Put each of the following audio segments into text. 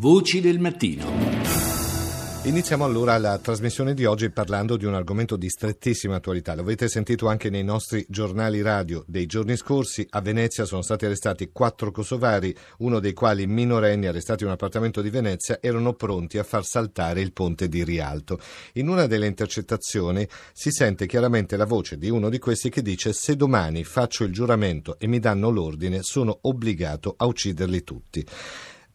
Voci del mattino. Iniziamo allora la trasmissione di oggi parlando di un argomento di strettissima attualità. L'avete sentito anche nei nostri giornali radio dei giorni scorsi. A Venezia sono stati arrestati quattro kosovari, uno dei quali minorenni arrestati in un appartamento di Venezia, erano pronti a far saltare il ponte di Rialto. In una delle intercettazioni si sente chiaramente la voce di uno di questi che dice se domani faccio il giuramento e mi danno l'ordine sono obbligato a ucciderli tutti.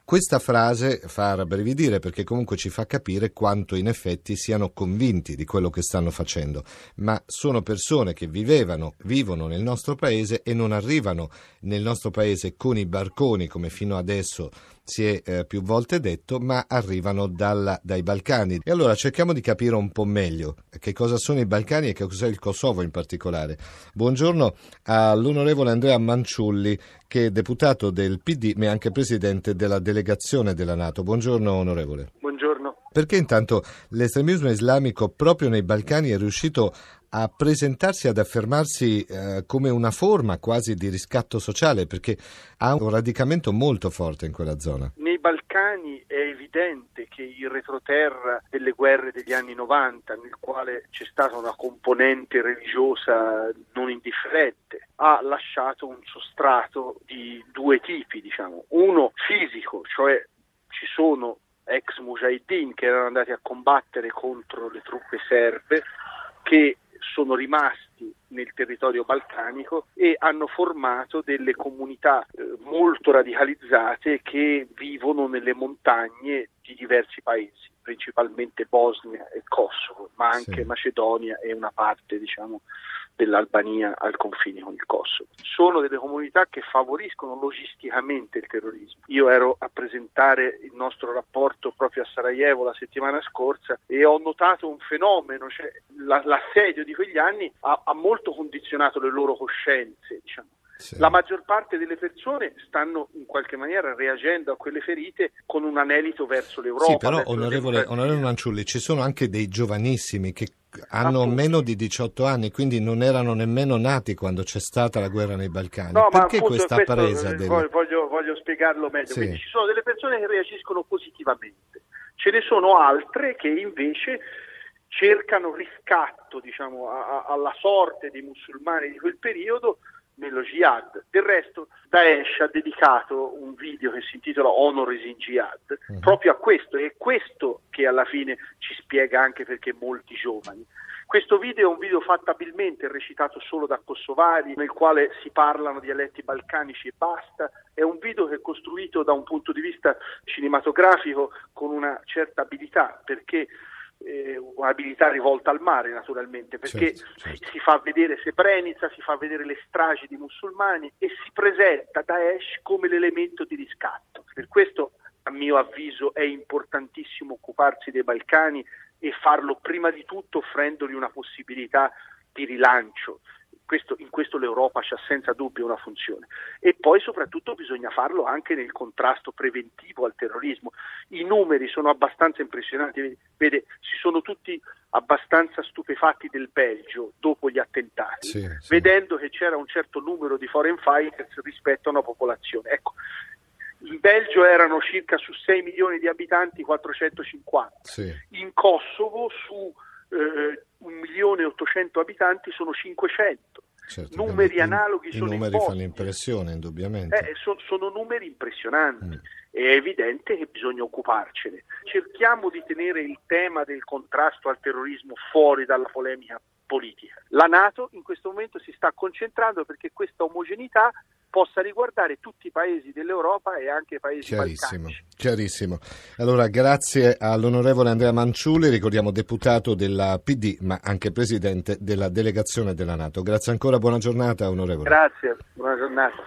Questa frase fa rabbrividire perché comunque ci fa capire quanto in effetti siano convinti di quello che stanno facendo, ma sono persone che vivevano, vivono nel nostro paese e non arrivano nel nostro paese con i barconi come fino adesso si è eh, più volte detto, ma arrivano dalla, dai Balcani. E allora cerchiamo di capire un po' meglio che cosa sono i Balcani e che cos'è il Kosovo in particolare. Buongiorno all'onorevole Andrea Manciulli, che è deputato del PD, ma è anche presidente della delegazione della Nato. Buongiorno onorevole. Buongiorno. Perché intanto l'estremismo islamico proprio nei Balcani è riuscito a presentarsi, ad affermarsi eh, come una forma quasi di riscatto sociale, perché ha un radicamento molto forte in quella zona. Nei Balcani è evidente che il retroterra delle guerre degli anni 90, nel quale c'è stata una componente religiosa non indifferente, ha lasciato un sostrato di due tipi, diciamo. Uno fisico, cioè ci sono ex mujahideen che erano andati a combattere contro le truppe serbe che sono rimasti nel territorio balcanico e hanno formato delle comunità eh, molto radicalizzate che vivono nelle montagne di diversi paesi, principalmente Bosnia e Kosovo, ma anche sì. Macedonia e una parte diciamo, dell'Albania al confine con il Kosovo. Sono delle comunità che favoriscono logisticamente il terrorismo. Io ero a presentare il nostro rapporto proprio a Sarajevo la settimana scorsa e ho notato un fenomeno, cioè l'assedio di quegli anni ha, ha molto condizionato le loro coscienze, diciamo. Sì. La maggior parte delle persone stanno in qualche maniera reagendo a quelle ferite con un anelito verso l'Europa. Sì, però onorevole, onorevole Manciulli, ci sono anche dei giovanissimi che hanno appunto. meno di 18 anni, quindi non erano nemmeno nati quando c'è stata la guerra nei Balcani. No, Perché questa presa? Del... Voglio, voglio, spiegarlo meglio. Sì. ci sono delle persone che reagiscono positivamente, ce ne sono altre che invece cercano riscatto diciamo, a, a, alla sorte dei musulmani di quel periodo nello jihad. Del resto Daesh ha dedicato un video che si intitola Honor is in jihad uh-huh. proprio a questo e è questo che alla fine ci spiega anche perché molti giovani. Questo video è un video fattabilmente recitato solo da kosovari, nel quale si parlano dialetti balcanici e basta. È un video che è costruito da un punto di vista cinematografico con una certa abilità, perché eh, un'abilità rivolta al mare naturalmente perché certo, certo. Si, fa vedere Srebrenica, si fa vedere le stragi di musulmani e si presenta Daesh come l'elemento di riscatto. Per questo a mio avviso è importantissimo occuparsi dei Balcani e farlo prima di tutto offrendogli una possibilità di rilancio questo, in questo l'Europa ha senza dubbio una funzione. E poi soprattutto bisogna farlo anche nel contrasto preventivo al terrorismo. I numeri sono abbastanza impressionanti, vede, si sono tutti abbastanza stupefatti del Belgio dopo gli attentati, sì, sì. vedendo che c'era un certo numero di foreign fighters rispetto a una popolazione. Ecco, in Belgio erano circa su 6 milioni di abitanti 450, sì. in Kosovo su eh, 1 milione e 800 abitanti sono 500. Certo, numeri analoghi i sono I numeri fanno impressione, indubbiamente. Eh, so, sono numeri impressionanti. Mm. È evidente che bisogna occuparcene. Cerchiamo di tenere il tema del contrasto al terrorismo fuori dalla polemica politica. La Nato in questo momento si sta concentrando perché questa omogeneità possa riguardare tutti i paesi dell'Europa e anche i paesi chiarissimo, balcanici. Chiarissimo. Allora, grazie all'onorevole Andrea Manciulli, ricordiamo deputato della PD, ma anche presidente della delegazione della Nato. Grazie ancora, buona giornata, onorevole. Grazie, buona giornata.